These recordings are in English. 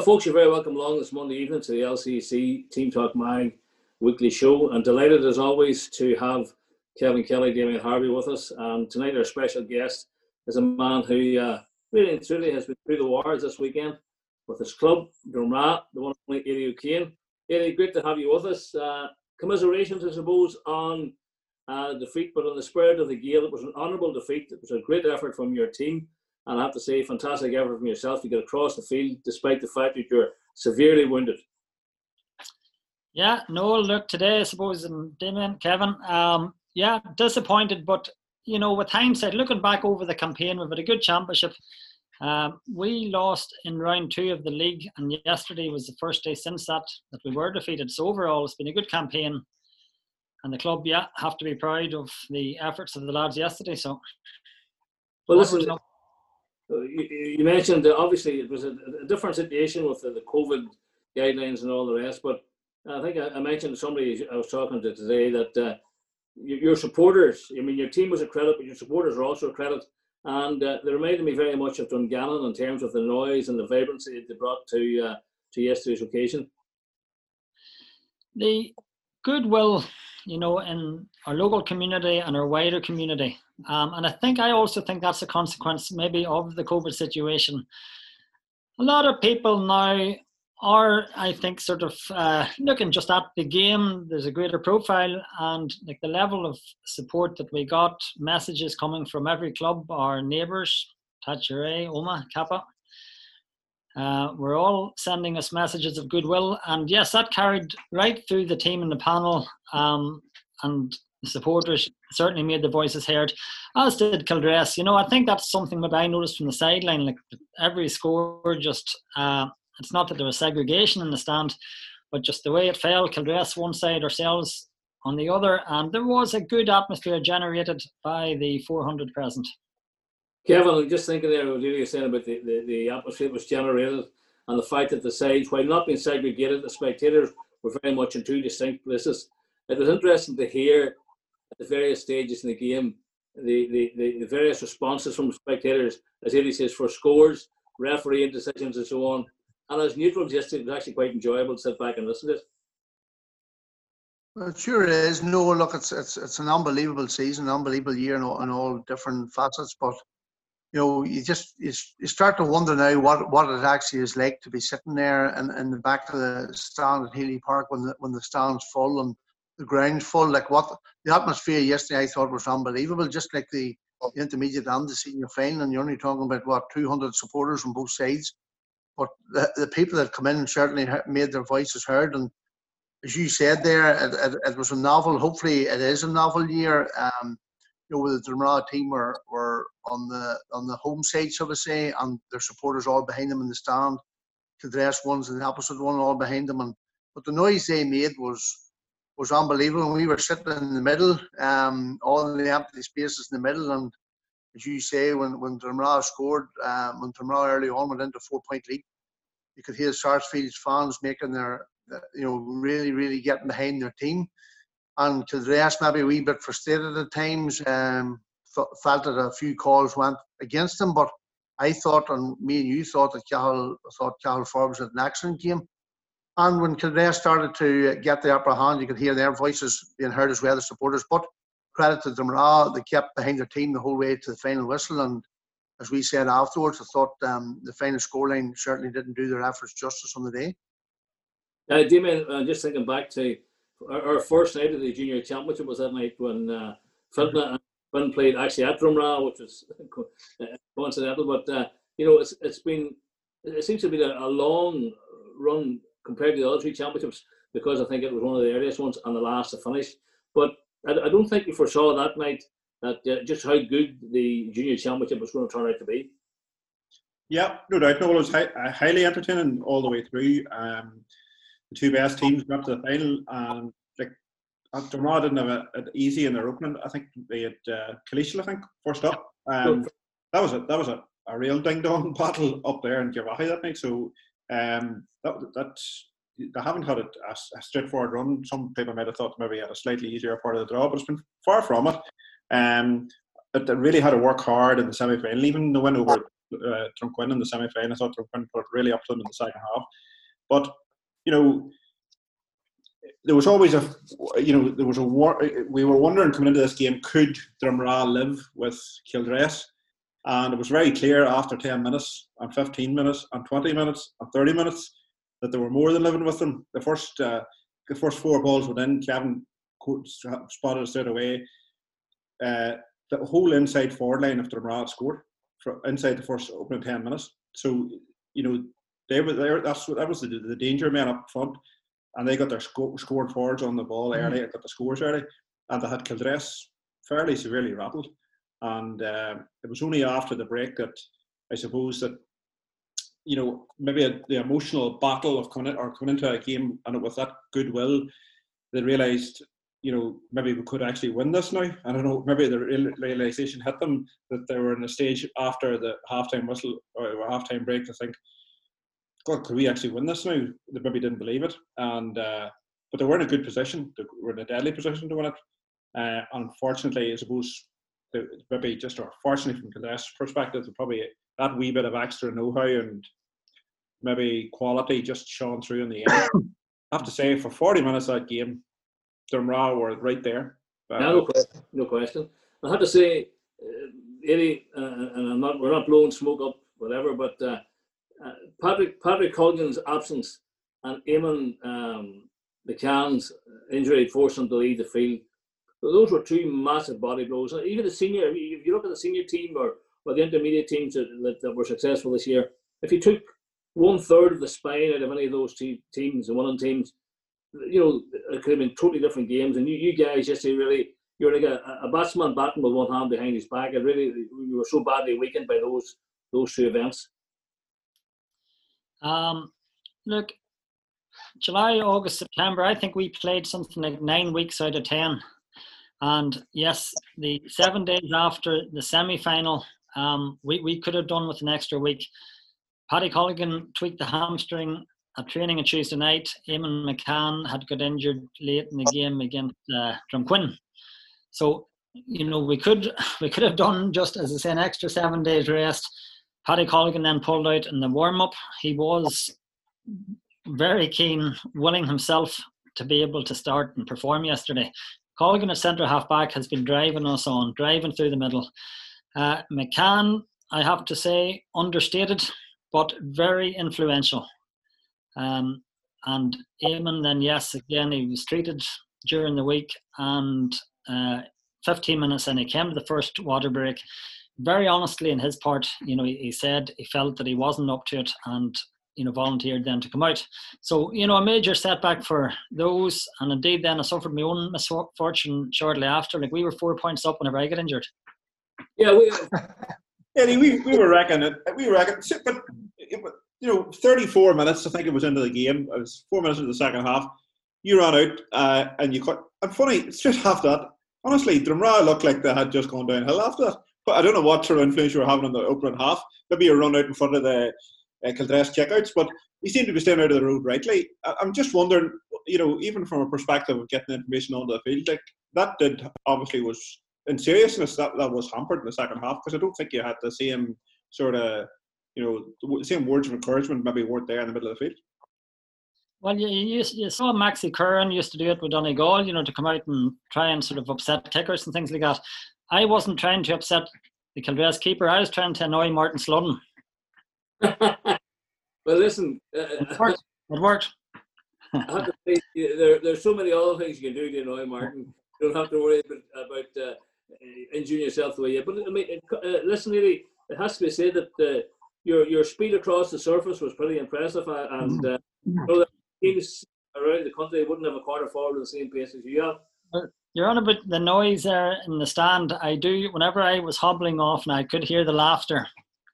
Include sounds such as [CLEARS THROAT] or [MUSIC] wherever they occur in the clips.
Well, folks, you're very welcome along this Monday evening to the LCC Team Talk Mag weekly show. And delighted as always to have Kevin Kelly, Damien Harvey with us. And tonight, our special guest is a man who uh, really and truly has been through the wars this weekend with his club, Drumragh, the one and only Eddie O'Kane. Eddie, great to have you with us. Uh, commiserations, I suppose, on uh, defeat, but on the spirit of the game, it was an honourable defeat. It was a great effort from your team. And I have to say, fantastic effort from yourself to get across the field despite the fact that you're severely wounded. Yeah, no, look, today, I suppose, and Damien, Kevin, um, yeah, disappointed, but, you know, with hindsight, looking back over the campaign, we've had a good championship. Um, we lost in round two of the league, and yesterday was the first day since that that we were defeated. So, overall, it's been a good campaign. And the club, yeah, have to be proud of the efforts of the lads yesterday. So, well, listen, you, mentioned that obviously it was a, a different situation with the, the, COVID guidelines and all the rest, but I think I, I mentioned to somebody I was talking to today that uh, your supporters, I mean, your team was a credit, but your supporters are also a credit. And uh, they reminded me very much of Dungannon in terms of the noise and the vibrancy they brought to uh, to yesterday's occasion. The goodwill you know, in our local community and our wider community. Um, and I think I also think that's a consequence maybe of the COVID situation. A lot of people now are, I think, sort of uh, looking just at the game. There's a greater profile, and like the level of support that we got, messages coming from every club, our neighbours, Thatcher Omagh, Kappa. Uh, we're all sending us messages of goodwill, and yes, that carried right through the team and the panel, um, and the supporters certainly made their voices heard, as did Kildress. You know, I think that's something that I noticed from the sideline. Like every score, just uh, it's not that there was segregation in the stand, but just the way it fell. Kildress one side, ourselves on the other, and there was a good atmosphere generated by the 400 present. Kevin, just thinking there what you were saying about the, the, the atmosphere that was generated and the fact that the sides, while not being segregated, the spectators were very much in two distinct places. It was interesting to hear the various stages in the game the, the, the, the various responses from spectators, as Eddie says, for scores, referee decisions, and so on. And as neutrals yesterday, it was actually quite enjoyable to sit back and listen to it. Well, it sure is. No, look, it's it's it's an unbelievable season, unbelievable year in all, in all different facets. But you know, you just you, start to wonder now what, what it actually is like to be sitting there in, in the back of the stand at Healy Park when the when the stand's full and full. Like what the atmosphere yesterday, I thought was unbelievable. Just like the, intermediate and the senior final, and you're only talking about what 200 supporters on both sides. But the, the people that come in certainly made their voices heard. And as you said there, it, it, it was a novel. Hopefully, it is a novel year. Um, you know, with the Drumragh team were, were on the on the home side, so to say, and their supporters all behind them in the stand. The dress ones and the opposite one all behind them, and but the noise they made was was unbelievable. We were sitting in the middle, um, all the empty spaces in the middle, and as you say, when when Drumragh scored, um, when Drumragh early on went into four point lead, you could hear Sarsfield's fans making their, you know, really really getting behind their team and to the rest maybe a wee bit frustrated at times. Um, felt that a few calls went against them, but I thought, and me and you thought that Cahill thought Cathal Forbes had an excellent game. And when Kildress started to get the upper hand, you could hear their voices being heard as well, the supporters. But credit to them, they kept behind their team the whole way to the final whistle. And as we said afterwards, I thought um, the final scoreline certainly didn't do their efforts justice on the day. Uh, Damien, uh, just thinking back to our, our, first night of the junior championship was that night when uh, and Finn played actually at Drumragh, which was [LAUGHS] coincidental. But uh, you know, it's it's been it seems to be a, a, long run compared to the other three championships because I think it was one of the earliest ones and the last to finish. But I, I don't think you foresaw that night that uh, just how good the junior championship was going to turn out to be. Yeah, no doubt. No, it was uh, highly entertaining all the way through. Um, the two best teams got to the final, and like Drumragh didn't have it easy in their opening. I think they had uh, Killeeshil, I think, first up. Um, that was a that was a, a real ding dong [LAUGHS] battle up there in Girvahy that night. So um, that they haven't had a, a, straightforward run. Some people might have thought maybe had a slightly easier part of the draw, but it's been far from it. Um, they really had to work hard in the semi final. Even the win over uh, Drumquin in the semi final. I thought Drumquin put really up to them in the second half. But, you know, there was always a, you know, there was a war. We were wondering coming into this game, could Drumragh live with Kildress? And it was very clear after 10 minutes, and 15 minutes, and 20 minutes, and 30 minutes that they were more than living with them. The first, uh, the first four balls went in. Kevin spotted straight away. Uh, the whole inside forward line of Drumragh scored for inside the first opening 10 minutes. So, you know, they were there. That's what that was the, the danger men up front and they got their sco- scored forwards on the ball mm-hmm. early, got the scores early, and they had Kildress fairly severely rattled. And uh, it was only after the break that I suppose that you know maybe a, the emotional battle of coming or coming into a game and with that goodwill, they realised you know maybe we could actually win this now. I don't know. Maybe the realization hit them that they were in a stage after the halftime whistle or halftime break. I think God, could we actually win this now? They maybe didn't believe it, and uh, but they were in a good position. They were in a deadly position to win it. Uh, unfortunately, I suppose maybe just or fortunately from Kildress perspective, probably that wee bit of extra know-how and maybe quality just shone through in the end. [COUGHS] I have to say, for 40 minutes of that game, Drumragh were right there. Uh, no, question. no question. I have to say, uh, Eddie, uh, and I'm not, we're not blowing smoke up, whatever, but uh, uh, Patrick Patrick Colgan's absence and Eamon um, McCann's injury forced him to leave the field. Those were two massive body blows. Even the senior, if you look at the senior team or, or the intermediate teams that, that, that were successful this year, if you took one third of the spine out of any of those two teams the of teams, you know, it could have been totally different games. And you, you guys just really, you're like a, a batsman batting with one hand behind his back. It really, we were so badly weakened by those those two events. Um, look, July, August, September, I think we played something like nine weeks out of 10. And yes, the seven days after the semi final, um, we, we could have done with an extra week. Paddy Colgan tweaked the hamstring at training on Tuesday night. Eamon McCann had got injured late in the game against uh, Drumquin. So, you know, we could [LAUGHS] we could have done just as I say an extra seven days rest Paddy Colgan then pulled out in the warm up. He was very keen, willing himself to be able to start and perform yesterday. Colgan at centre half back has been driving us on, driving through the middle. Uh, McCann, I have to say, understated, but very influential. Um, and Eamon, then yes, again, he was treated during the week, and uh, 15 minutes and he came to the first water break very honestly, in his part, you know, he, he said he felt that he wasn't up to it and you know, volunteered then to come out. So, you know, a major setback for those. And indeed, then I suffered my own misfortune shortly after. Like, we were four points up whenever I got injured. Yeah, we. [LAUGHS] yeah, we, we were reckoning it. We were reckoning, but you know, 34 minutes. I think it was into the game. It was four minutes into the second half. You ran out, uh, and you cut. And funny, it's just half that. Honestly, Drumragh looked like they had just gone downhill after that. But I don't know what sort of influence you were having on the opening half. Maybe you run out in front of the uh, Kildress checkouts, but he seemed to be staying out of the road rightly. I'm just wondering, you know, even from a perspective of getting information onto the field, like that did obviously was in seriousness that that was hampered in the second half because I don't think you had the same sort of, you know, the same words of encouragement maybe weren't there in the middle of the field. Well, you, you, you saw Maxi Curran used to do it with Donegal, you know, to come out and try and sort of upset kickers and things like that. I wasn't trying to upset the Kildress keeper. I was trying to annoy Martin Sludden. [LAUGHS] well, listen. Uh, it worked. It worked. [LAUGHS] I have to say, there, there's so many other things you can do to annoy Martin. You don't have to worry about, about uh, injuring yourself the way you. But I mean, uh, listen, really, it has to be said that uh, your your speed across the surface was pretty impressive, uh, and uh, you know, teams around the country wouldn't have a quarter forward at the same pace as you have. You're on about the noise there in the stand. I do, whenever I was hobbling off and I could hear the laughter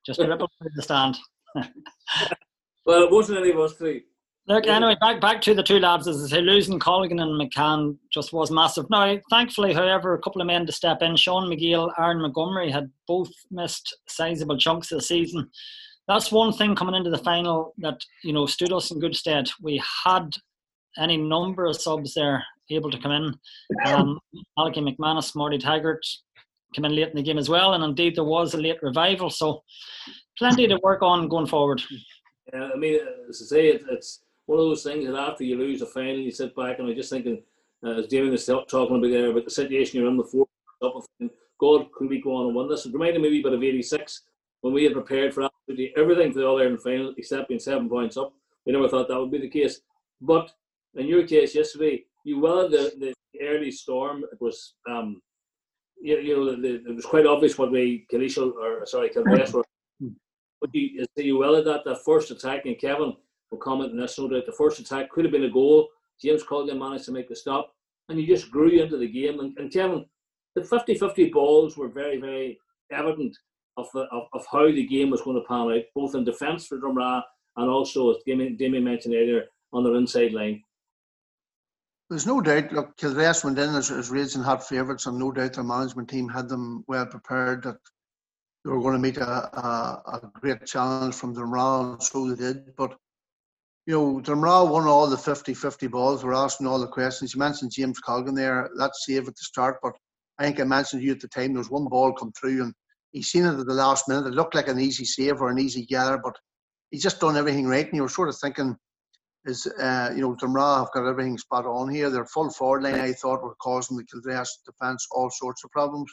just ripple through the stand. [LAUGHS] well, it wasn't any of us three. Look, anyway, back back to the two lads. As I say, losing Colgan and McCann just was massive. Now, thankfully, however, a couple of men to step in. Sean McGill, Aaron Montgomery had both missed sizable chunks of the season. That's one thing coming into the final that you know stood us in good stead. We had any number of subs there able to come in. Um, Malachi McManus, Marty Taggart, come in late in the game as well, and indeed there was a late revival. So plenty to work on going forward. Yeah, I mean, as I say, it, it's one of those things that after you lose a final, you sit back and I'm just thinking, uh, as Damien was talking about there, about the situation you're in the before, God, could we go on and win this? It reminded me a bit of 86 when we had prepared for absolutely everything for the All Ireland final except being seven points up. We never thought that would be the case. But in your case yesterday, you weathered the, the early storm. It was, um, you, you know, the, the, it was quite obvious what we, Killeeshil, or sorry, Kildress were. You, you weathered that, that first attack, and Kevin will comment on this no doubt. The first attack could have been a goal. James Colgan er managed to make the stop, and you just grew into the game. And, and Kevin, the 50 50 balls were very, very evident of, the, of, of how the game was going to pan out, both in defence for Drumragh and also, as Damien, mentioned earlier, on their inside line. There's no doubt, look, Kildress went in as, as raging hot favourites, and no doubt their management team had them well prepared that they were going to meet a, a, a great challenge from Drumragh, and so they did. But, you know, Drumragh won all the 50 50 balls. We're asking all the questions. You mentioned James Colgan there, that save at the start, but I think I mentioned to you at the time there was one ball come through and he seen it at the last minute. It looked like an easy save or an easy gather, but he's just done everything right. And you were sort of thinking, is uh, you know, Drumragh have got everything spot on here. Their full forward line, I thought, were causing the Kildress defence all sorts of problems.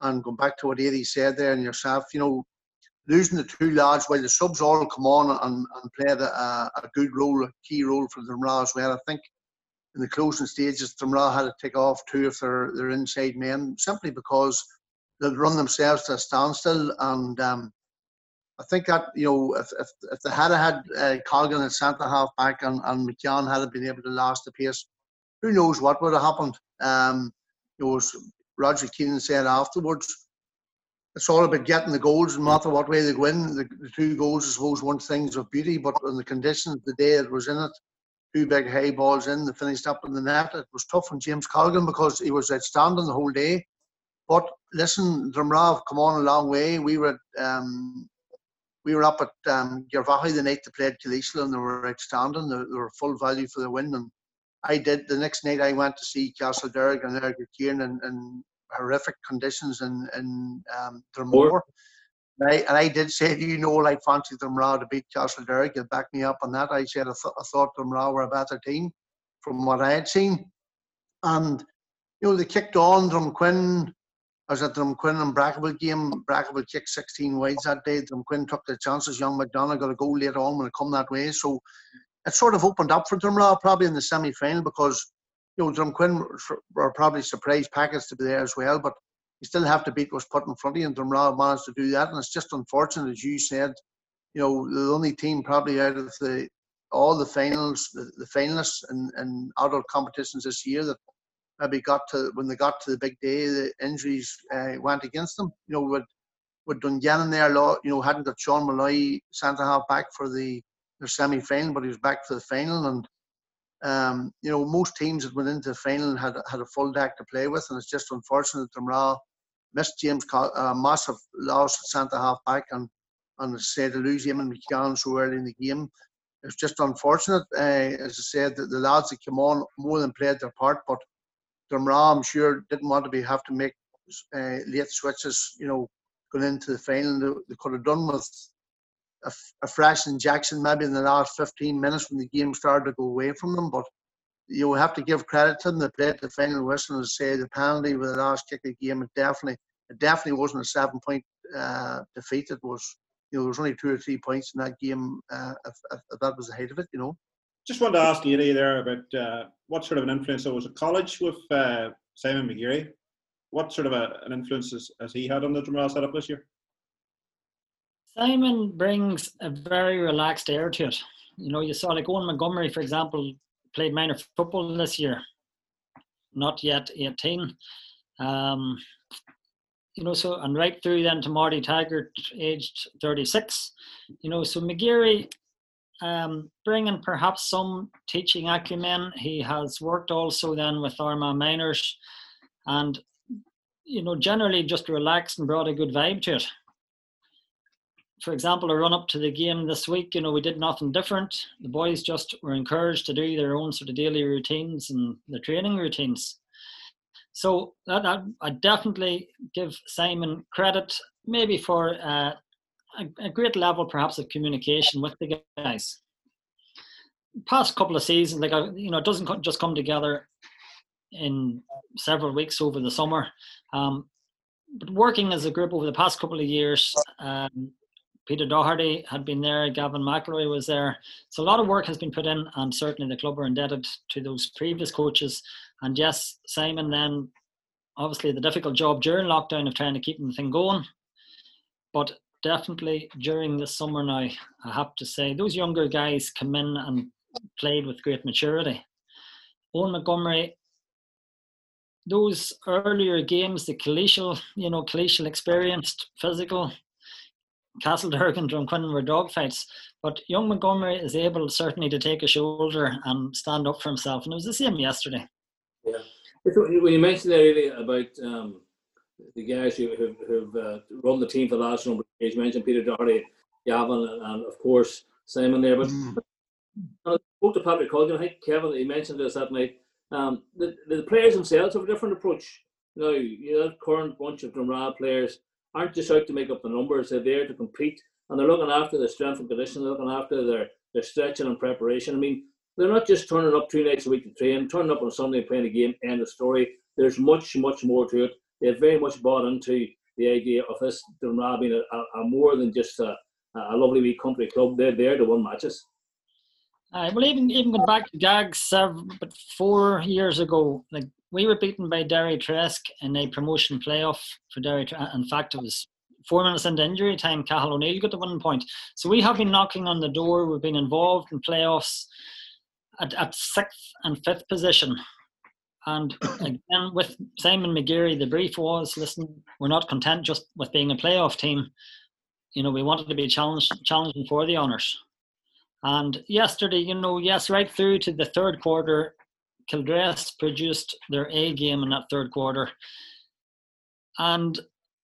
And going back to what Eddie said there and yourself, you know, losing the two lads while the subs all come on and, and play a, a good role, a key role for Drumragh as well. I think in the closing stages, Drumragh had to take off two of their, their inside men simply because they'd run themselves to a standstill. And um, I think that, you know, if, if, if they had had uh, Colgan and centre half back and, and McCann had been able to last the pace, who knows what would have happened. Um, it was Roger Keenan said afterwards, it's all about getting the goals, no matter what way they win. The, the two goals, I suppose, one things of beauty, but on the conditions, of the day it was in it, two big high balls in, they finished up in the net. It was tough on James Colgan because he was outstanding the whole day. But listen, Drumragh come on a long way. We were um, we were up at um, the night they played Killeeshil and they were outstanding. They, they were full value for the win. And I did the next night. I went to see Castlederg and Erg Kieran in, in horrific conditions in in um. And I, and I did say, do you know, like fancy Drumragh to beat Castlederg. You back me up on that. I said I, th- I thought Drumragh were a better team from what I had seen. And, you know, they kicked on. Drumquin I was at the Drumquin and Brackaville game. Brackaville kicked 16 wides that day. Drumquin took their chances. Young McDonagh got a goal later on when it come that way. So it sort of opened up for Drumragh probably in the semi final because you know Drumquin were probably surprise packets to be there as well. But you still have to beat what's put in front of you, and managed to do that. And it's just unfortunate, as you said, you know, the only team probably out of the all the finals, the, the finalists in, in adult competitions this year that maybe got to when they got to the big day, the injuries uh, went against them. You know, with with Dungannon there, you know, hadn't got Sean Malloy centre half back for the their semi final, but he was back for the final. And um, you know, most teams that went into the final had had a full deck to play with, and it's just unfortunate that Drumragh missed James uh, massive loss at centre half back, and and say to lose him and McCann so early in the game. It's just unfortunate. Uh, as I said, the, the lads that came on more than played their part, but Drumragh, I'm sure, didn't want to be have to make uh, late switches. You know, going into the final, they, they could have done with a, a fresh injection maybe in the last 15 minutes when the game started to go away from them. But you have to give credit to them. They played the final whistle and say the penalty with the last kick of the game. It definitely, it definitely wasn't a seven-point uh, defeat. It was, you know, there was only two or three points in that game. Uh, if, if, that was the height of it, you know. Just wanted to ask you there about uh, what sort of an influence was at college with uh, Simon McGeary. What sort of a, an influence has, has he had on the Drumragh setup this year? Simon brings a very relaxed air to it. You know, you saw like Owen Montgomery, for example, played minor football this year, not yet 18. Um, you know, so and right through then to Marty Taggart, aged 36. You know, so McGeary um, bringing perhaps some teaching acumen. He has worked also then with Armagh Minors and, you know, generally just relaxed and brought a good vibe to it. For example, a run up to the game this week, you know, we did nothing different. The boys just were encouraged to do their own sort of daily routines and the training routines. So that, that I definitely give Simon credit, maybe for uh, a, a great level, perhaps, of communication with the guys. Past couple of seasons, like you know, it doesn't just come together in several weeks over the summer. Um, but working as a group over the past couple of years, um, Peter Doherty had been there, Gavin McElroy was there. So a lot of work has been put in, and certainly the club are indebted to those previous coaches. And yes, Simon then obviously the difficult job during lockdown of trying to keep the thing going. But definitely during the summer now, I have to say those younger guys come in and played with great maturity. Owen Montgomery those earlier games, the collegial, you know, collegial experienced, physical, Castlederg and Drumquinlan were dogfights. But young Montgomery is able certainly to take a shoulder and stand up for himself. And it was the same yesterday. Yeah. When you mentioned earlier about um, the guys who have who've, uh, run the team for the last number of years, you mentioned Peter Doherty, Gavin, and, and, of course Simon there. But mm. I spoke to Patrick Colgan, I think Kevin, he mentioned this that night um, the, the players themselves have a different approach. You know, you know, current bunch of Drumragh players aren't just out to make up the numbers. They're there to compete, and they're looking after their strength and conditioning. They're looking after their their stretching and preparation. I mean, they're not just turning up two nights a week to train, turning up on Sunday and playing a game. End of story. There's much, much more to it. They're very much bought into the idea of this Drumragh being a, a, a, more than just a, a lovely wee country club. They're there to win matches. Uh, well, even even going back to Gags, seven, but four years ago, like we were beaten by Derrytresk in a promotion playoff for Derry. In fact, it was four minutes into injury time. Cathal O'Neill got the one point. So we have been knocking on the door. We've been involved in playoffs at, at sixth and fifth position. And [COUGHS] again, with Simon McGeary, the brief was: listen, we're not content just with being a playoff team. You know, we wanted to be challenged, challenging for the honours. And yesterday, you know, yes, right through to the third quarter, Kildress produced their A game in that third quarter. And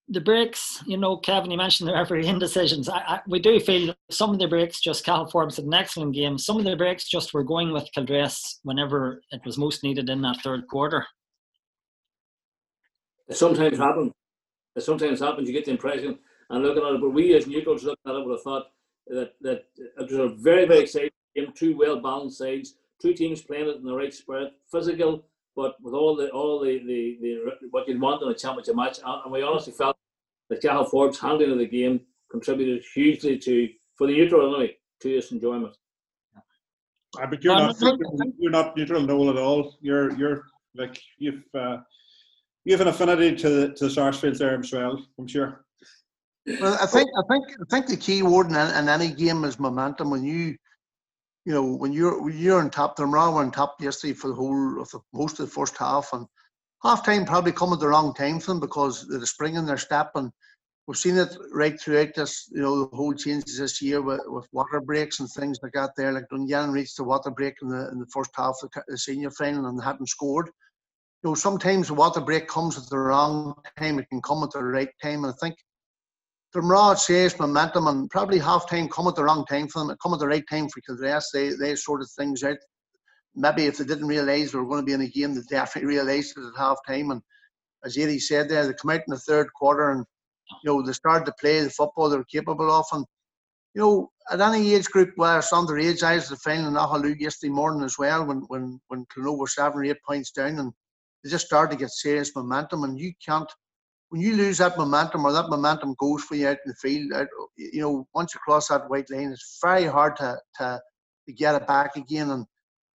the breaks, you know, Kevin, you mentioned the referee [LAUGHS] indecisions. I, I, we do feel some of the breaks just Cal Forbes had an excellent game. Some of the breaks just were going with Kildress whenever it was most needed in that third quarter. It sometimes happens. It sometimes happens. You get the impression, and looking at it, but we as neutrals looking at it would have thought that that it was a very very exciting game. Two well balanced sides, two teams playing it in the right spirit, physical, but with all the all the the, the what you'd want in a championship match. And we honestly felt that Cathal Forbes' handling of the game contributed hugely to for the neutral anyway to this enjoyment. Uh, but you're not you're not neutral Noel at all. You're you're like you've uh, you have an affinity to the, to the Sarsfields there as well. I'm sure. Well, I think I think I think the key word in, in any game is momentum. When you you know when you're when you're on top, the Mara were on top yesterday for the whole of the most of the first half, and half time probably come at the wrong time for them because they're spring in their step, and we've seen it right throughout this you know the whole changes this year with, with water breaks and things like that. There, like Dungannon reached the water break in the in the first half of the, the senior final and hadn't scored. You know, sometimes the water break comes at the wrong time. It can come at the right time, and I think Drumragh says momentum and probably half time come at the wrong time for them. It come at the right time for Kildress. They they sorted things out. Maybe if they didn't realise they were going to be in a game, they definitely realised it at half time. And as Eddie said there, they come out in the third quarter and you know they started to play the football they were capable of. And you know, at any age group where it's underage, I was the final in Aghaloo yesterday morning as well when when when Clonard were seven or eight points down and they just started to get serious momentum and you can't when you lose that momentum or that momentum goes for you out in the field, out, you know, once you cross that white line, it's very hard to, to, to get it back again. And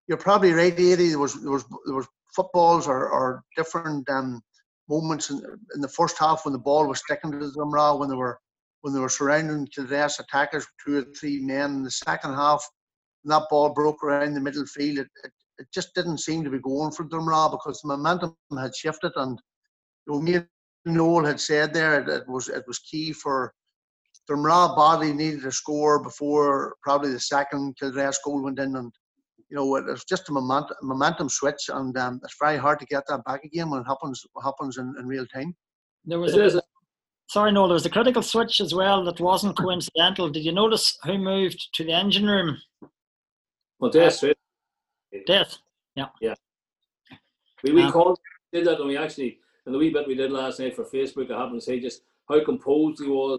you're probably right, Eddie. There was there was there was footballs or, or different um, moments in, in the first half when the ball was sticking to them raw when they were when they were surrounding Kildress attackers two or three men. In the second half, that ball broke around the middle field, it, it, it just didn't seem to be going for Drumragh because the momentum had shifted and you know, me Noel had said there, it, it was it was key for Drumragh badly needed a score before probably the second Kildress goal went in, and you know it was just a momentum, momentum switch, and um, it's very hard to get that back again when it happens happens in, in real time. There was a, sorry, Noel. there was a critical switch as well that wasn't coincidental. Did you notice who moved to the engine room? Well, Death. Death, yeah, yeah. We, we um, called did that and we actually in the wee bit we did last night for Facebook. I happened to say just how composed he was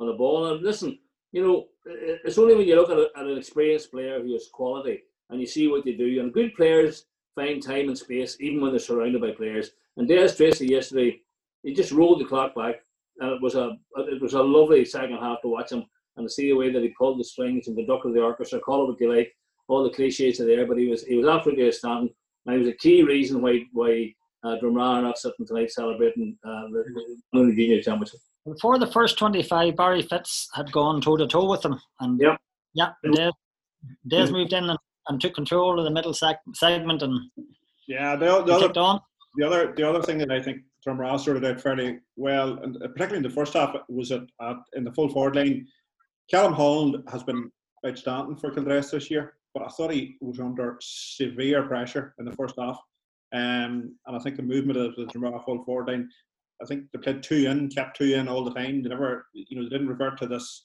on the ball. And listen, you know, it's only when you look at, a, at an experienced player who has quality and you see what they do. And good players find time and space even when they're surrounded by players. And Des Tracy yesterday, he just rolled the clock back, and it was a it was a lovely second half to watch him and to see the way that he pulled the strings and conducted the orchestra. Call it what you like, all the cliches are there, but he was he was absolutely outstanding. And he was a key reason why why uh, Drumragh are not sitting tonight celebrating uh, the, the junior championship. Before the first 25, Barry Fitz had gone toe to toe with them. And yeah, yeah Des, Des moved in and, and, took control of the middle seg- segment and yeah, the, the other, on. the other the other thing that I think Drumragh sorted out fairly well, and particularly in the first half, was at, at in the full forward line. Callum Holland has been outstanding for Kildress this year, but I thought he was under severe pressure in the first half. Um, and I think the movement of the full forward line I think they played two in, kept two in all the time. They never, you know, they didn't revert to this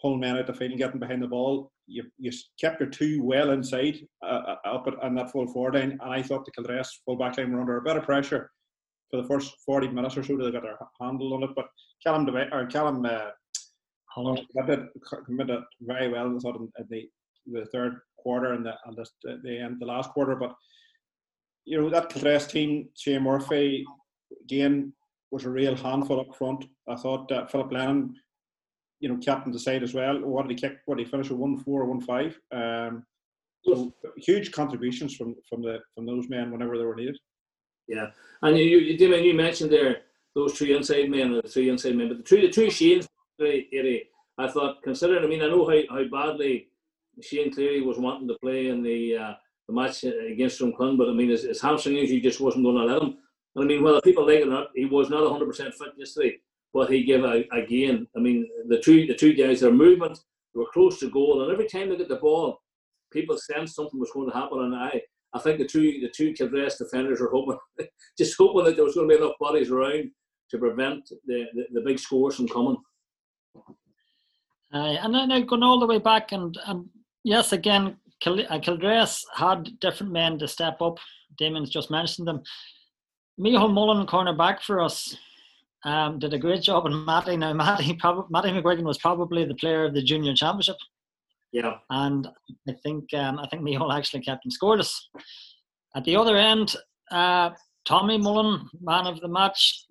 pulling men out the field and getting behind the ball. You, you kept your two well inside uh, uh up at, on that full forward line, and I thought the Kildress full back line were under a bit of pressure for the first 40 minutes or so. They got their handle on it, but Callum Dev- or Callum uh, committed, committed very well. I thought in, in the the third quarter and the and the, the end the last quarter, but you know that Kildress team, Shane Murphy, again was a real handful up front. I thought uh, Philip Lennon, you know, captain the side as well. What did he kick? What did he finish with? One four, one five. Um, so huge contributions from from the from those men whenever they were needed. Yeah, and you, you, Damien, you mentioned there those three inside men, the three inside men, but the two, the two Shane's, I thought, considering, I mean, I know how, how badly Shane Cleary was wanting to play in the uh, the match against Drumquin, but I mean, his, his hamstring injury just wasn't going to let him. And I mean, whether people like it or not, he was not 100% fit yesterday, but he gave a, again. I mean, the two the two guys, their movement, they were close to goal, and every time they get the ball, people sensed something was going to happen. And I, I think the two the two Kildress defenders were hoping, [LAUGHS] just hoping that there was going to be enough bodies around to prevent the, the, the big scores from coming. Uh, and then going all the way back, and, and yes, again, Uh, Kildress had different men to step up. Damien's just mentioned them. Micheál Mullen, cornerback for us, um, did a great job. And Matty, now Matty, [LAUGHS] prob- Matty McGuigan was probably the player of the junior championship. Yeah. And I think um, I think Micheál actually kept him scoreless. At the other end, uh, Tommy Mullen, man of the match.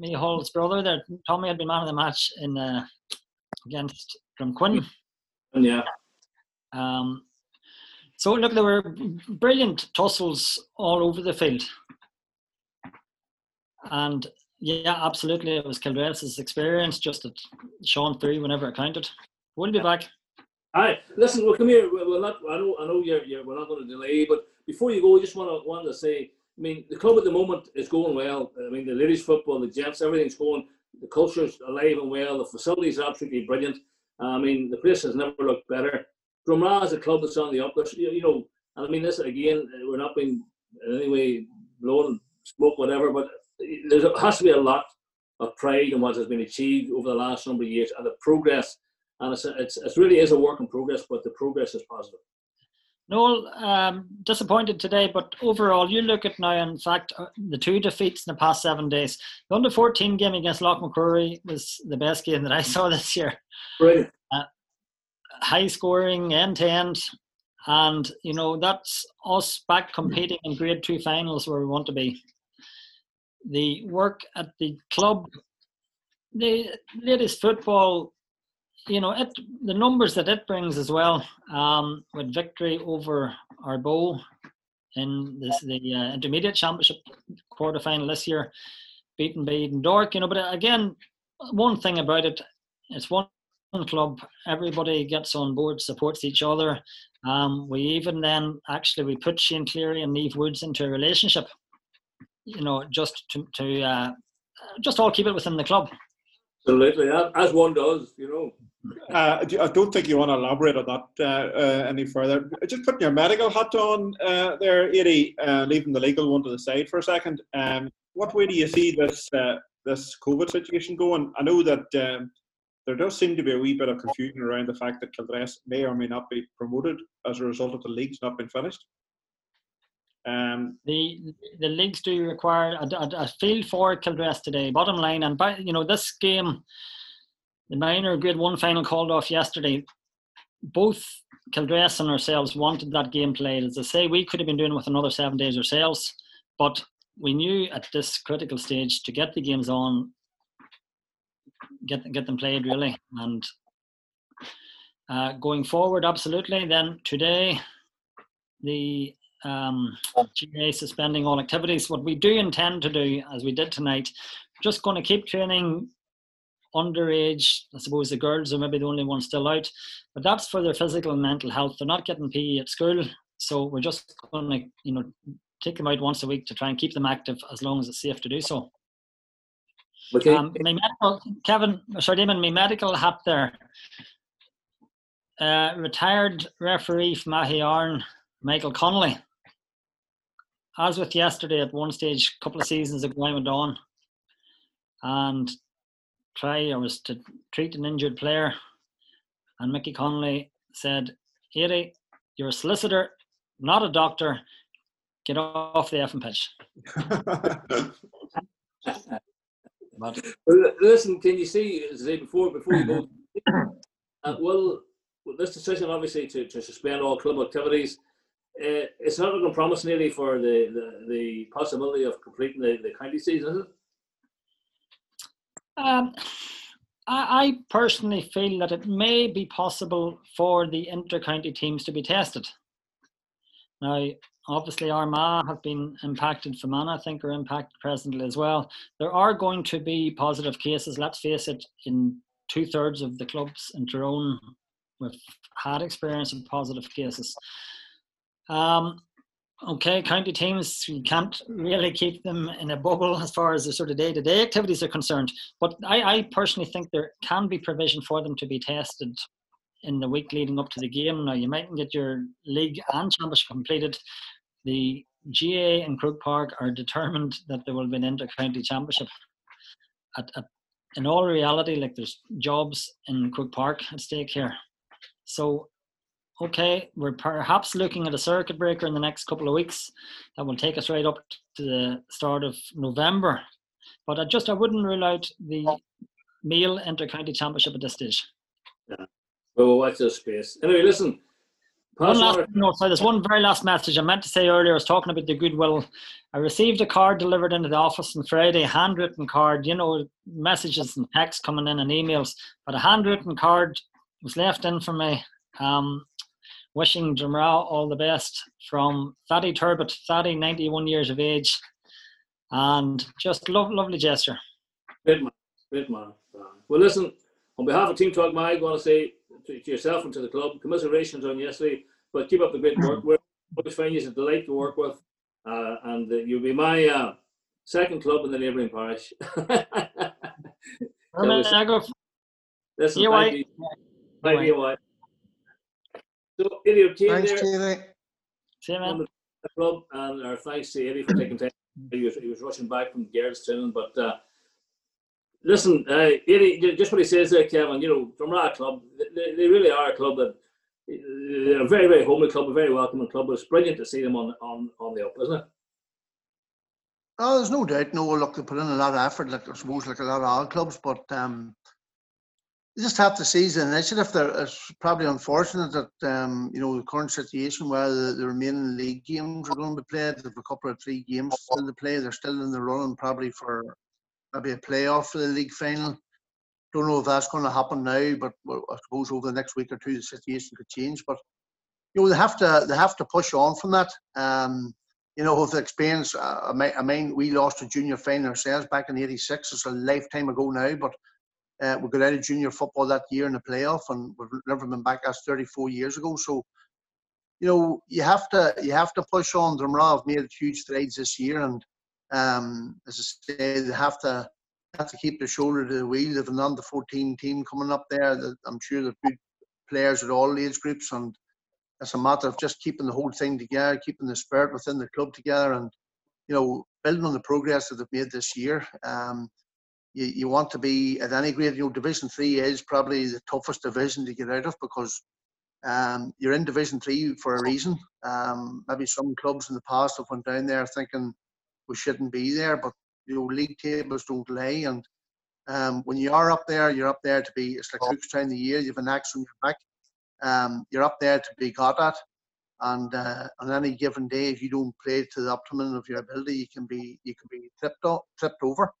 Micheál's brother there. Tommy had been man of the match in uh, against Drumquin. Yeah. Um, so look, there were brilliant tussles all over the field. And yeah, absolutely, it was Kildress's experience just at Sean through whenever it counted. We'll be back. Hi, listen. Well, come here. We're not. I know. I know you're. you're we're not going to delay, but before you go, I just want to want to say. I mean, the club at the moment is going well. I mean, the ladies' football, the gents, everything's going. The culture's alive and well. The facilities are absolutely brilliant. I mean, the place has never looked better. Drumragh is a club that's on the up. You, know, and I mean, this again, we're not being in any way blown smoke, whatever, but there has to be a lot of pride in what has been achieved over the last number of years and the progress. And it's, it's, it really is a work in progress, but the progress is positive. Noel, um, disappointed today, but overall, you look at now, in fact, uh, the two defeats in the past seven days. The under 14 game against Loughmacrory was the best game that I [LAUGHS] saw this year. Brilliant. Uh, high scoring, end to end. And, you know, that's us back competing in grade two finals where we want to be the work at the club, the latest football, you know, it the numbers that it brings as well, um, with victory over Arboe in this the uh, intermediate championship quarter final this year, beaten by Edendork, you know. But again, one thing about it, it's one club. Everybody gets on board, supports each other. Um, we even then actually we put Shane Cleary and Neve Woods into a relationship you know, just to, to uh, just all keep it within the club. Absolutely, as one does, you know. Uh, I don't think you want to elaborate on that uh, uh, any further. Just putting your medical hat on uh, there, Eddie, uh, leaving the legal one to the side for a second. Um, what way do you see this uh, this COVID situation going? I know that um, there does seem to be a wee bit of confusion around the fact that Kildress may or may not be promoted as a result of the leagues not being finished. Um, the the leagues do require a, a, a field for Kildress today. Bottom line, and by you know this game, the minor grade one final called off yesterday. Both Kildress and ourselves wanted that game played. As I say, we could have been doing with another seven days ourselves, but we knew at this critical stage to get the games on, get get them played really, and uh, going forward, absolutely. Then today, the um, GAA suspending all activities. What we do intend to do, as we did tonight, just going to keep training underage. I suppose the girls are maybe the only ones still out, but that's for their physical and mental health. They're not getting PE at school, so we're just going to, you know, take them out once a week to try and keep them active as long as it's safe to do so. Okay. Um, my medical, Kevin, sorry, Damon, my medical hat there. Uh, retired referee from Mahiarn, Michael Connolly. As with yesterday, at one stage, a couple of seasons ago, I went on and try, I was to treat an injured player, and Mickey Connolly said, Eddie, you're a solicitor, not a doctor. Get off the effing pitch. [LAUGHS] but, listen, can you see, say before before you go, uh, will this decision obviously to, to suspend all club activities, uh, it's not looking promising for the, the, the possibility of completing the, the county season, is it? Um, I, I personally feel that it may be possible for the inter-county teams to be tested. Now, obviously Armagh have been impacted, Fermanagh I think are impacted presently as well. There are going to be positive cases, let's face it, in two thirds of the clubs in Tyrone we've had experience of positive cases. Um, okay, county teams, you can't really keep them in a bubble as far as the sort of day to day activities are concerned. But I, I, personally think there can be provision for them to be tested in the week leading up to the game. Now, you mightn't get your league and championship completed. The GAA and Croke Park are determined that there will be an inter county championship. At, at, in all reality, like there's jobs in Croke Park at stake here. So, okay, we're perhaps looking at a circuit breaker in the next couple of weeks that will take us right up to the start of November. But I just I wouldn't rule out the Meath Inter-County Championship at this stage. Yeah. Well, watch this space. Anyway, listen. One last no, sorry, there's one very last message I meant to say earlier. I was talking about the goodwill. I received a card delivered into the office on Friday, handwritten card, you know, messages and texts coming in and emails, but a handwritten card was left in for me. Um, wishing Drumragh all the best from Thaddy Turbot, Thaddy, 91 years of age, and just lo- lovely gesture. Great man, great man. Well, listen, on behalf of Team Talk Mag, I want to say to, to, yourself and to the club, commiserations on yesterday, but keep up the great work. [CLEARS THROAT] We're always find you a delight to work with, uh, and uh, you'll be my uh, second club in the neighbouring parish. [LAUGHS] Listen, thank you. Thank you, White. So, Eddie O'Kane Thanks, there. See you, man. The club, and our thanks to Eddie for taking time. He was, he was rushing back from Garrettstown, but uh, listen, uh, just what he says there, Kevin, you know, from our club, they, they really are a club that they're a very, very homely club, a very welcoming club. It's brilliant to see them on on, on the up, isn't it? Oh, there's no doubt. No, look, they put in a lot of effort, like I suppose, like a lot of our clubs. But um, you just have to seize the initiative. There, it's probably unfortunate that um, you know the current situation where the, the remaining league games are going to be played. There's a couple of three games still to play. They're still in the running, probably for maybe a playoff for the league final. Don't know if that's going to happen now, but I suppose over the next week or two the situation could change. But you know they have to they have to push on from that. Um, you know, with the experience, uh, I mean, we lost a junior final ourselves back in '86. It's a lifetime ago now, but uh, we got out of junior football that year in the playoff, and we've never been back. That's 34 years ago. So, you know, you have to you have to push on. Drumragh have made huge strides this year, and um, as I say, they have to have to keep their shoulder to the wheel. They've an under 14 team coming up there. That I'm sure they're good players at all age groups, and it's a matter of just keeping the whole thing together, keeping the spirit within the club together, and you know, building on the progress that they've made this year. Um, you, you want to be at any grade. You know, Division Three is probably the toughest division to get out of because Um, you're in Division Three for a reason. Um, maybe some clubs in the past have went down there thinking we shouldn't be there, but you know league tables don't lie, and um, when you are up there, you're up there to be. It's like Cook's time the year. You have an axe on your back. Um, you're up there to be got at, and uh, on any given day, if you don't play to the optimum of your ability, you can be you can be tripped up, tripped over.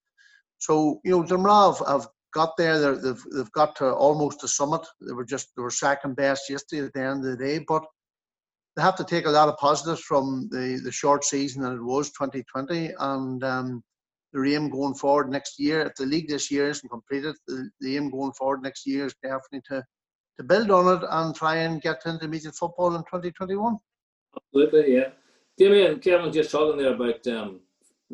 So you know, Drumragh have, got there. they have they've got to almost the summit. They were just they were second best yesterday at the end of the day, but they have to take a lot of positives from the the short season that it was 2020, and um, the aim going forward next year. If the league this year isn't completed, the, the aim going forward next year is definitely to to build on it and try and get to intermediate football in 2021. Absolutely, yeah. Damien, Kevin just talking there about, um,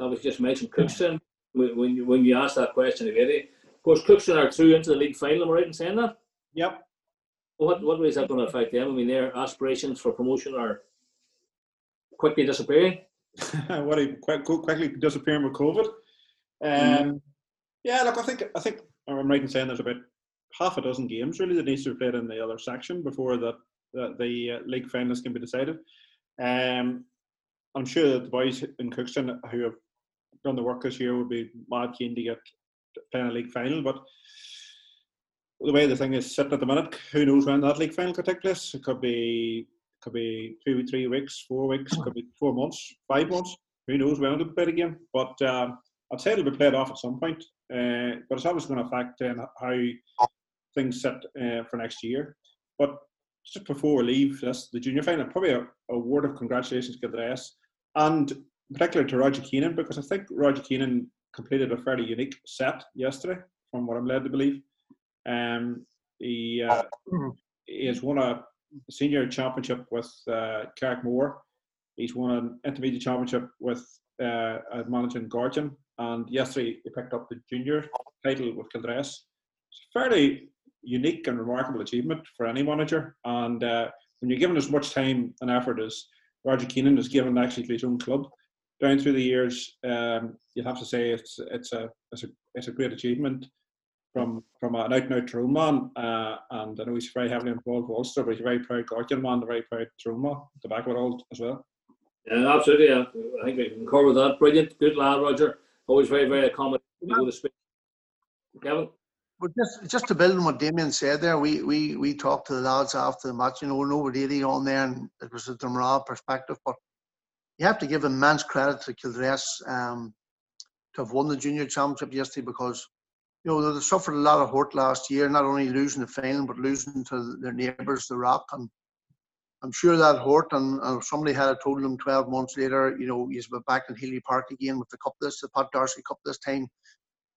I was just mentioned Crookston. When you, when you asked that question already, of course, Crookston are through into the league final, am I right in saying that? Yep. What, what way is that going to affect them? I mean, their aspirations for promotion are quickly disappearing. [LAUGHS] what are quick, quickly disappearing with COVID? Mm-hmm. Um, mm. Yeah, look, I think I think I'm right in saying there's about half a dozen games really that needs to be played in the other section before that, that the uh, league finals can be decided. Um, I'm sure that the boys in Crookston who have done the work this year would be mad keen to get playing a league final, but the way the thing is sitting at the minute, who knows when that league final could take place? It could be could be two, three weeks, four weeks, could be four months, five months. Who knows when it'll be played again? But um, I'd say it'll be played off at some point. Uh, but it's obviously going to affect uh, how things set uh, for next year. But just before we leave this, the junior final, probably a, a word of congratulations to Kildress and particularly to Roger Keenan because I think Roger Keenan completed a fairly unique set yesterday, from what I'm led to believe. Um, he, uh, he has won a senior championship with uh, Carrickmore. He's won an intermediate championship with uh, managing Gorgon, and yesterday he picked up the junior title with Kildress. It's a fairly unique and remarkable achievement for any manager. And uh, when you're given as much time and effort as Roger Keenan has given actually to his own club down through the years, um, you'd have to say it's it's a it's a it's a great achievement from from an out and out Tyrone man. Uh, and I know he's very heavily involved with Ulster, but he's a very proud Gorgon man, a very proud Tyrone man, to back of it all as well. Yeah, absolutely. Yeah. I think we can cover that. Brilliant, good lad, Roger. Always very, very accommodating. To speak Kevin. But just just to build on what Damien said there, we we we talked to the lads after the match. You know, we're over 80 on there, and it was a Drumragh perspective. But you have to give immense credit to Kildress um, to have won the junior championship yesterday because you know they suffered a lot of hurt last year, not only losing the final but losing to their neighbours, the Rock, and I'm sure that hurt. And, and somebody had told them 12 months later, you know, he's back in Healy Park again with the cup this, the Pat Darcy Cup this time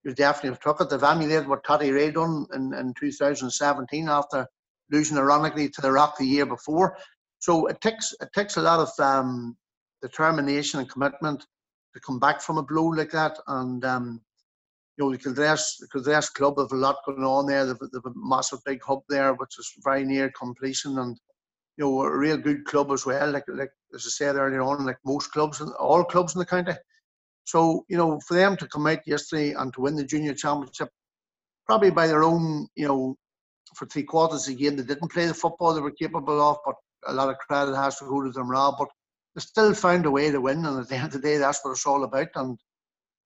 you definitely have took it. They've emulated what Tattyreagh done in, in 2017 after losing ironically to the Rock the year before. So it takes it takes a lot of um, determination and commitment to come back from a blow like that. And um, you know, the Kildress, the Kildress club have a lot going on there. They've, they've a massive big hub there, which is very near completion, and you know, a real good club as well. Like like as I said earlier on, like most clubs, all clubs in the county. So, you know, for them to come out yesterday and to win the junior championship, probably by their own, you know, for three quarters again, they didn't play the football they were capable of, but a lot of credit has to go to them, Rob. But they still found a way to win, and at the end of the day, that's what it's all about. And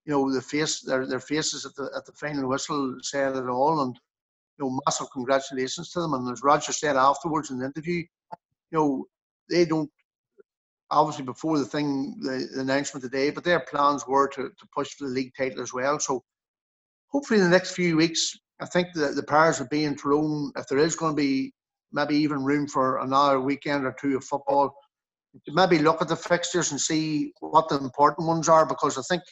you know, the face, their their faces at the at the final whistle said it all. And you know, massive congratulations to them. And as Roger said afterwards in the interview, you know, they don't obviously before the thing, the, the, announcement today, but their plans were to, to push for the league title as well. So hopefully in the next few weeks, I think that the powers will be in Tyrone, if there is going to be maybe even room for another weekend or two of football, maybe look at the fixtures and see what the important ones are because I think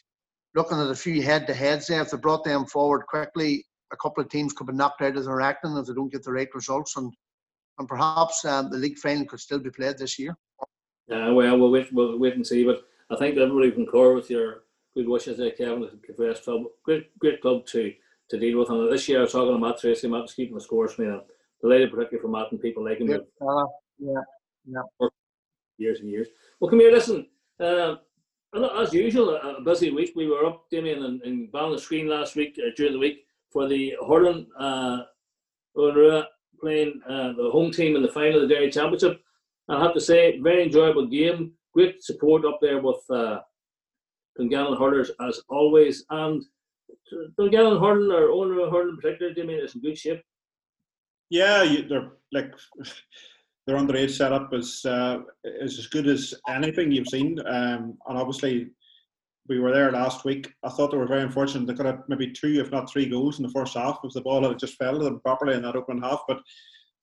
looking at a few head-to-heads there, if they brought them forward quickly, a couple of teams could be knocked out of their acting if they don't get the right results and and perhaps um, the league final could still be played this year. Uh, well, we'll wait, we'll wait and see. But I think everybody can concur with your good wishes there, Kevin. The Kildress club, great, great club to to deal with. And this year, I was talking to Matt Tracy. Matt was keeping the scores for me. And delighted, particularly for Matt and people like him. Yeah, uh, yeah, yeah. Years and years. Well, come here, listen. Uh, as usual, a busy week. We were up, Damien, and, and on the screen last week uh, during the week for the hurling uh, playing uh, the home team in the final of the Derry Championship. I have to say, very enjoyable game. Great support up there with uh, Dungannon hurlers as always. And Dungannon hurling or owner hurling in particular, mean it's in good shape? Yeah, you, they're like their underage setup is uh, is as good as anything you've seen, um, and obviously we were there last week. I thought they were very unfortunate. They could have maybe two, if not three, goals in the first half if the ball had just fell to them properly in that open half. But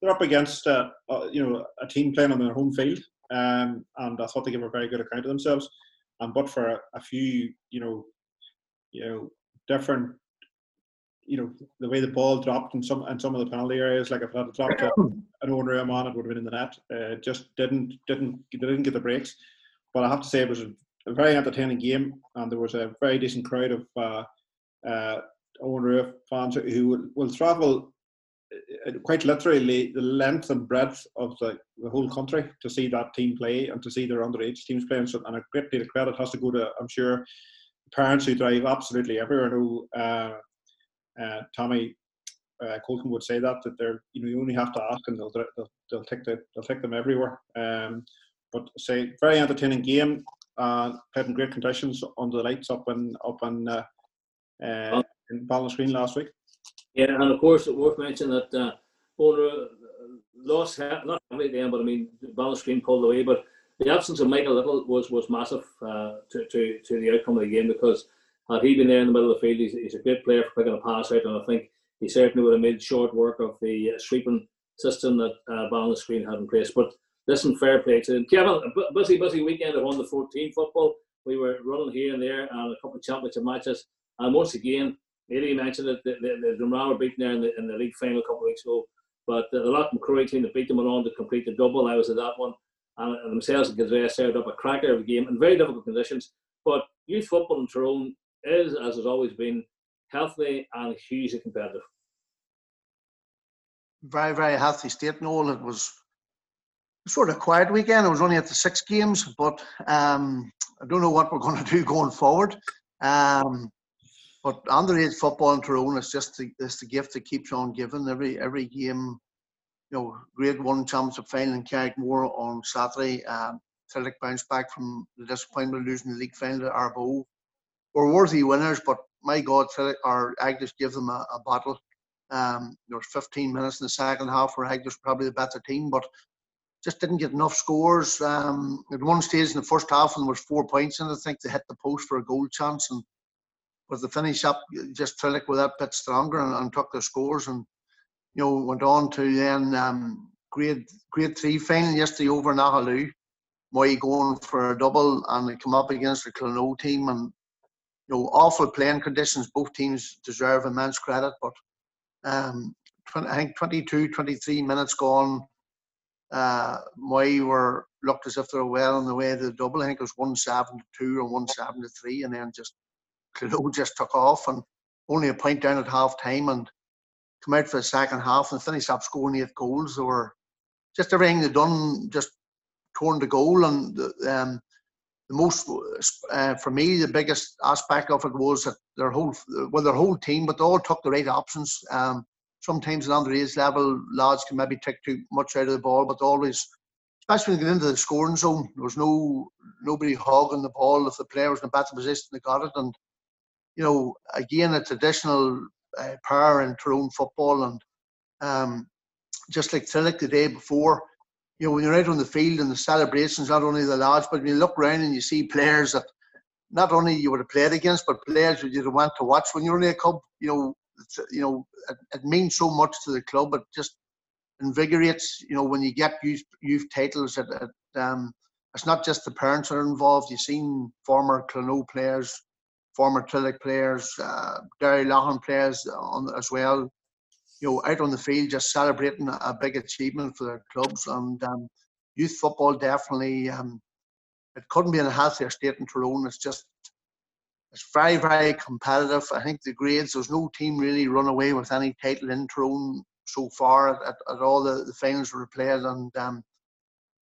they're up against uh, uh, you know a team playing on their home field, um, and I thought they gave a very good account of themselves. And but for a, a few, you know, you know, different you know the way the ball dropped in some in some of the penalty areas. Like if it had dropped [CLEARS THROAT] an owner man, it would have been in the net. Uh, just didn't didn't didn't get the breaks. But I have to say it was a, a very entertaining game, and there was a very decent crowd of uh, uh, Owen fans who will, will travel uh, quite literally the length and breadth of the, the whole country to see that team play and to see their underage teams playing. So, and a great deal of credit has to go to, I'm sure, parents who drive absolutely everywhere. I know uh, uh, Tommy uh, Colton would say that that they're you know you only have to ask and they'll they'll, they'll take the, they'll take them everywhere. Um, but say very entertaining game. Uh, played in great conditions under the lights up in up in uh, uh, in Ballinascreen last week. Yeah, and of course, it's worth mentioning that uh, owner uh, lost not only the end, but I mean Ballinascreen pulled away. But the absence of Michael Little was was massive uh, to, to to the outcome of the game because had he been there in the middle of the field, he's, he's a great player for picking a pass out, and I think he certainly would have made short work of the uh, sweeping system that uh, Ballinascreen Screen had in place. But listen, fair play to him. Kevin, a busy, busy weekend of the 14 football. We were running here and there and a couple of championship matches. And once again, Eddie mentioned it, the, the, the were beaten there in the, in the league final a couple of weeks ago. But the, the Loughmacrory team that beat them on to complete the double. I was at that one. And, and themselves and Gazray served up a cracker of a game in very difficult conditions. But youth football in Tyrone is, as has always been, healthy and hugely competitive. Very, very healthy state. No, it was sort of quiet weekend. I was only at the six games, but um, I don't know what we're going [LAUGHS] to do going forward. Um, but underage football in Tyrone is just the, it's the gift that keeps on giving. Every every game, you know, Grade One Championship final in Carrickmore on Saturday. Um, Celtic bounced back from the disappointment of losing the league final to Arboe were worthy winners, but my God, our Agnes gave them a, a battle. Um, there was 15 minutes in the second half where Agnes probably the better team, but just didn't get enough scores. Um, at one stage in the first half, and there was four points and I think they hit the post for a goal chance, and with the finish up, just Trillick were that bit stronger and, and, took their scores, and you know went on to then um, grade grade three final yesterday over Nahaloo. Moy going for a double, and they come up against the Clonoe team, and you know, awful playing conditions. Both teams deserve immense credit, but um, 20, I think 22, 23 minutes gone. Uh, Moy were looked as if they were well on the way to the double. I think it was one seven to two or one seven to three, and then just [LAUGHS] Clonoe just took off and only a point down at half time and come out for the second half and finished up scoring eight goals. They were just everything they done just torn the goal and um, the most uh, for me the biggest aspect of it was that their whole well their whole team but they all took the right options. Um, sometimes at underage level lads can maybe take too much out of the ball but always especially when you get into the scoring zone there was no nobody hogging the ball. If the player was in a better position they got it. And you know again a traditional uh, power in Tyrone football. And um, just like Trillick the day before you know, when you're out on the field and the celebrations, not only the lads, but when you look around and you see players that not only you would have played against, but players that you'd want to watch when you're in a club. You know, you know, it, it, means so much to the club. It just invigorates. You know, when you get youth youth titles, it, it um, it's not just the parents are involved. You've seen former Clonoe players, former Trillick players, uh, Derrylaughan players on, as well you know, out on the field just celebrating a big achievement for their clubs. And um, youth football definitely, um, it couldn't be in a healthier state in Tyrone. It's just, it's very, very competitive. I think the grades, there's no team really run away with any title in Tyrone so far at, at, all the, the finals were played. And um,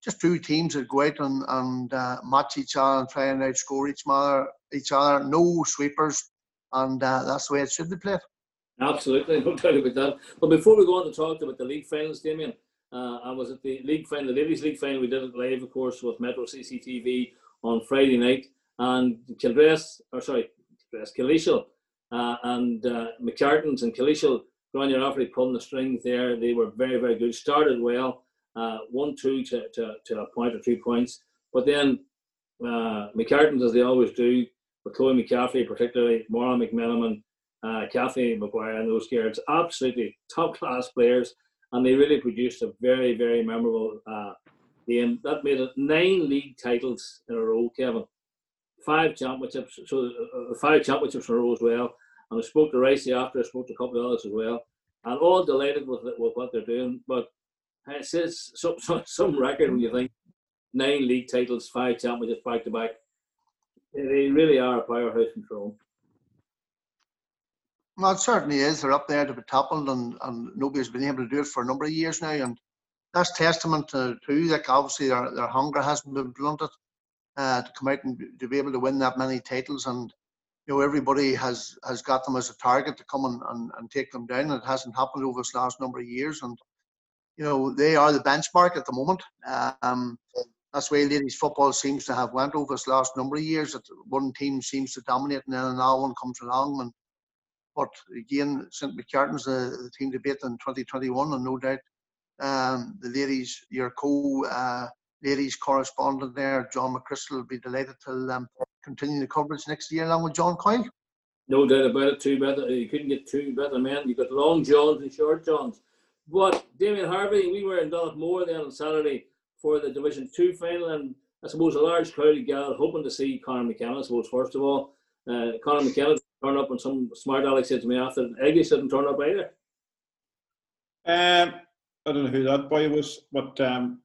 just two teams that go out and, and uh, match each other and try and outscore each other, each other. No sweepers. And uh, that's the way it should be played. Absolutely, [LAUGHS] no doubt about that. But before we go on to talk about the league finals, Damien, uh, I was at the league final, the ladies' league final. We did it live, of course, with Metro CCTV on Friday night, and Kildress, or sorry, Killeeshil, uh, and uh, McCartans and Killeeshil, Grania Offaly pulling the strings there. They were very, very good. Started well, uh, one, two to, to, to a point or two points, but then uh, McCartans, as they always do, with Chloe McCaffrey, particularly Maura McMenamin, uh, McGuire, and those girls, absolutely top class players, and they really produced a very, very memorable uh, game. That made it nine league titles in a row, Kevin. Five championships, so uh, five championships in a row as well. And I spoke to Ricey after, I spoke to a couple of others as well, and all delighted with with what they're doing. But it says some, [LAUGHS] some, some record when you think nine league titles, five championships back to back. They really are a powerhouse in Tyrone. Well, it certainly is. They're up there to be toppled, and, and nobody's been able to do it for a number of years now. And that's testament to, to like obviously their, their hunger hasn't been blunted uh, to come out and to be able to win that many titles. And you know everybody has has got them as a target to come and, and, and take them down. And it hasn't happened over this last number of years, and you know they are the benchmark at the moment. Um, that's why ladies football seems to have went over this last number of years. That one team seems to dominate, and then another one comes along. And but again, St McCartan's the, the team beat in 2021, and no doubt um, the ladies, your co uh, ladies correspondent there, John McChrystal, will be delighted to um, continue the coverage next year along with John Coyle. No doubt about it. Two better. You couldn't get two better men. You've got long Johns and short Johns. But Damien Harvey, we were in Donaghmore then on Saturday for the Division Two final, and I suppose a large crowd of gathered hoping to see Conor McKenna. I suppose first of all, uh, Conor McKenna turn up, and some smart Alex said to me after, Eggy didn't turn up either. Um, I don't know who that boy was, but um,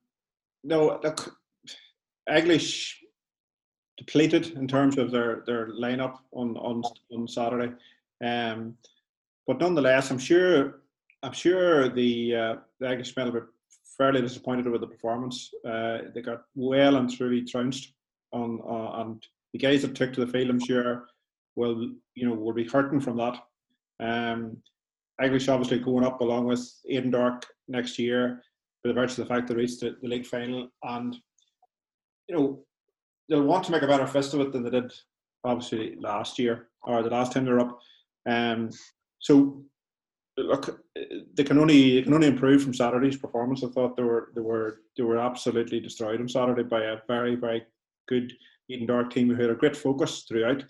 no, look, Eglish depleted in terms of their, their lineup on on on Saturday, um, but nonetheless, I'm sure I'm sure the uh, the Eglish men were fairly disappointed with the performance. Uh, they got well and truly trounced on uh, and the guys that took to the field, I'm sure, will you know will be hurting from that. Um, Eglish obviously going up along with Edendork next year, for the virtue of the fact they reached the, the league final, and you know they'll want to make a better fist of it than they did obviously last year or the last time they were up. Um, so look, they can only they can only improve from Saturday's performance. I thought they were they were they were absolutely destroyed on Saturday by a very very good Edendork team who had a great focus throughout,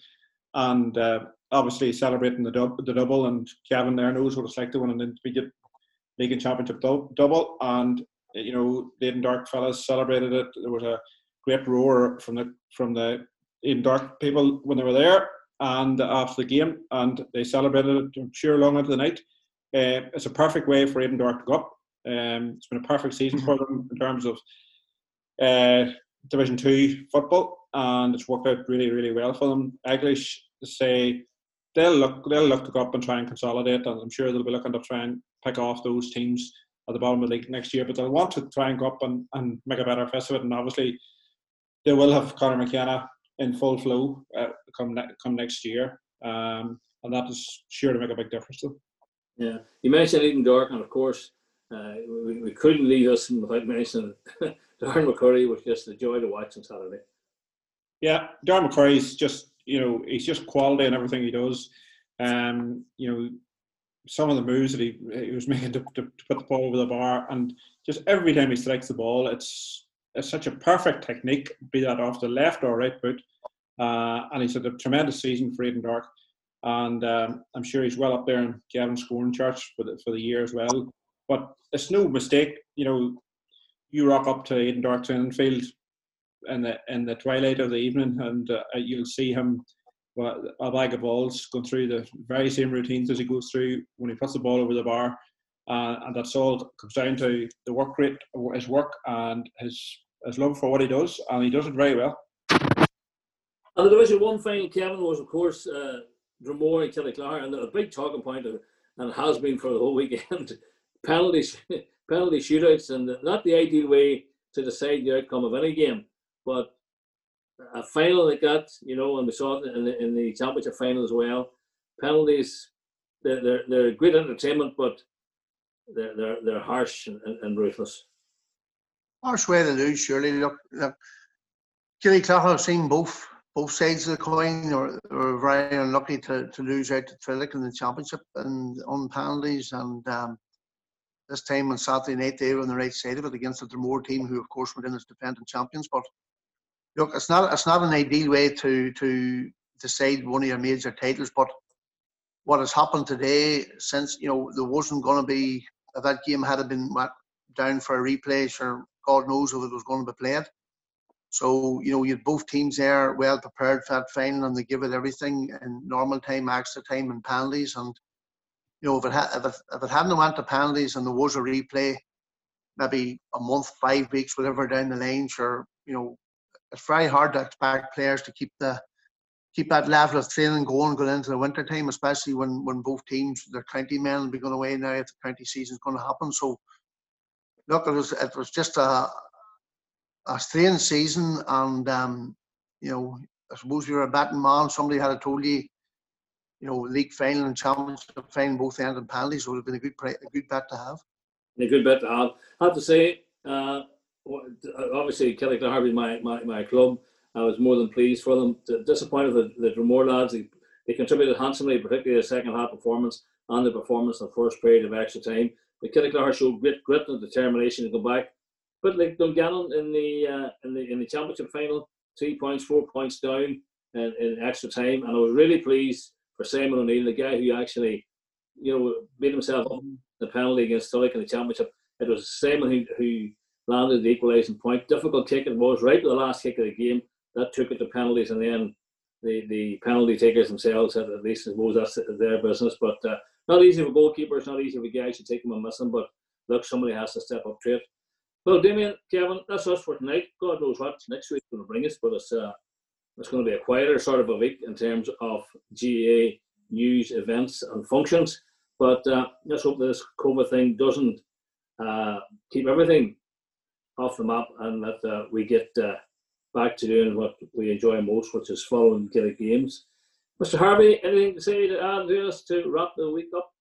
and uh, obviously celebrating the, dub, the double. And Kevin there knows what it's like to win an intermediate league and championship double. And you know, the Edendork fellas celebrated it. There was a great roar from the from the Edendork people when they were there and after the game, and they celebrated it. I'm sure long into the night. Uh, it's a perfect way for Edendork to go up. Um, it's been a perfect season for them in terms of uh, Division Two football, and it's worked out really, really well for them. Eglish say they'll look they'll look to go up and try and consolidate, and I'm sure they'll be looking to try and pick off those teams at the bottom of the league next year. But they'll want to try and go up and, and make a better fist of it, and obviously they will have Conor McKenna in full flow uh, come ne- come next year, um, and that is sure to make a big difference. Though. Yeah, you mentioned Edendork, and of course uh, we, we couldn't leave us without mentioning [LAUGHS] Darren McCurry was just a joy to watch on Saturday. Yeah, Darren McCurry's just you know he's just quality in everything he does. Um, you know some of the moves that he, he was [LAUGHS] making to, to, to, put the ball over the bar, and just every time he strikes the ball, it's it's such a perfect technique, be that off the left or right foot. Uh, and he's had a tremendous season for Edendork, and um, I'm sure he's well up there in Gavin's scoring charts for the for the year as well. But it's no mistake, you know, you rock up to Edendork training field in the in the twilight of the evening, and uh, you'll see him a bag of balls going through the very same routines as he goes through when he puts the ball over the bar, uh, and that's all comes down to the work rate, his work, and his his love for what he does, and he does it very well. And the Division One final, Kevin, was of course uh, Dromore and Killyclogher, and a big talking point, of, and has been for the whole weekend, [LAUGHS] penalties, [LAUGHS] penalty shootouts, and not the ideal way to decide the outcome of any game. But a final like that, you know, and we saw it in the, in the championship final as well. Penalties they're, they're, they're great entertainment, but they're, they're, they're harsh and, and ruthless. Harsh way to lose, surely. Look, look Killyclogher have seen both both sides of the coin. Or were very unlucky to, to lose out to Trillick in the championship and on penalties. And um, this time on Saturday night, they were on the right side of it against the Dromore team, who of course were in as defending champions. But look, it's not it's not an ideal way to to decide one of your major titles. But what has happened today, since you know there wasn't going to be if that game had been down for a replay, sure, God knows if it was going to be played. So you know you both teams there well prepared for that final, and they give it everything in normal time, extra time, and penalties. And you know if it had if it, if it hadn't went to penalties and there was a replay, maybe a month, five weeks, whatever down the line, sure, you know it's very hard to expect players to keep the keep that level of training going going into the winter time, especially when when both teams their county men will be going away now if the county season is going to happen. So look, it was it was just a a strange season, and um, you know I suppose you're a betting man. Somebody had told you, you know, league final and championship final both ended penalties, so it would have been a good a good bet to have. A good bet to have. I have to say. Uh, obviously Killyclogher Harvey, my, my, my club. I was more than pleased for them. Disappointed that the Dromore lads, they, they contributed handsomely, particularly the second half performance and the performance in the first period of extra time. The Killyclogher showed great grit and determination to go back. But like Dungannon in the uh, in the in the championship final, three points, four points down in, in extra time, and I was really pleased for Simon O'Neill, the guy who actually, you know, made himself the penalty against Trillick in the championship. It was Simon who, who landed the equalising point. Difficult kick it was, right to the last kick of the game. That took it to penalties, and then the, the penalty takers themselves had at least, I suppose that's their business. But uh, not easy for goalkeepers, not easy for guys to take them and miss them. But look, somebody has to step up to it. Well, Damien, Kevin, that's us for tonight. God knows what next week's going to bring us, but it's uh, it's going to be a quieter sort of a week in terms of GAA news, events, and functions. But uh, let's hope this COVID thing doesn't uh, keep everything off the map and that uh, we get uh, back to doing what we enjoy most, which is following Gaelic games. Mr. Harvey, anything to say to add to us to wrap the week up?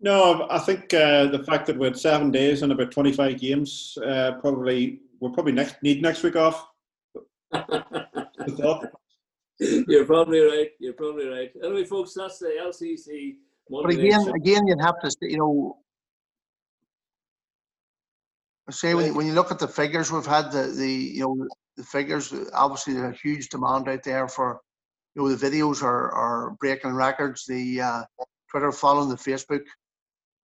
No, I think uh, the fact that we had seven days and about 25 games, uh, probably we'll probably next need next week off. [LAUGHS] You're probably right. You're probably right. Anyway, folks, that's the LCC. Monday but again, again, you'd have to, you know, say when you, when you look at the figures we've had, the the you know the figures obviously there's a huge demand out there for you know the videos are are breaking records. The uh, Twitter following, the Facebook,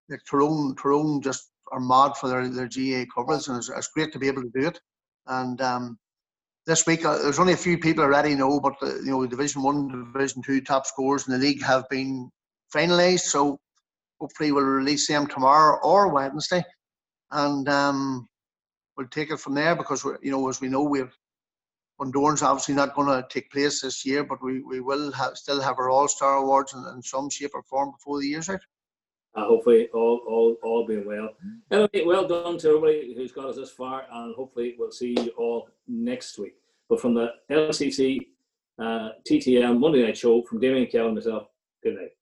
the Tyrone Tyrone just are mad for their their GAA coverage, and it's, it's great to be able to do it. And um, this week uh, there's only a few people already know, but the, you know the Division One, Division Two top scores in the league have been finalised. So hopefully we'll release them tomorrow or Wednesday and um, we'll take it from there because you know as we know we've Bundoran's obviously not going to take place this year, but we, we will have, still have our All Star awards in, in, some shape or form before the year's out. Uh, hopefully, all all all being well. Anyway, well done to everybody who's got us this far, and hopefully we'll see you all next week. But from the LCC uh, TTM Monday Night Show, from Damien Kelly and myself, good night.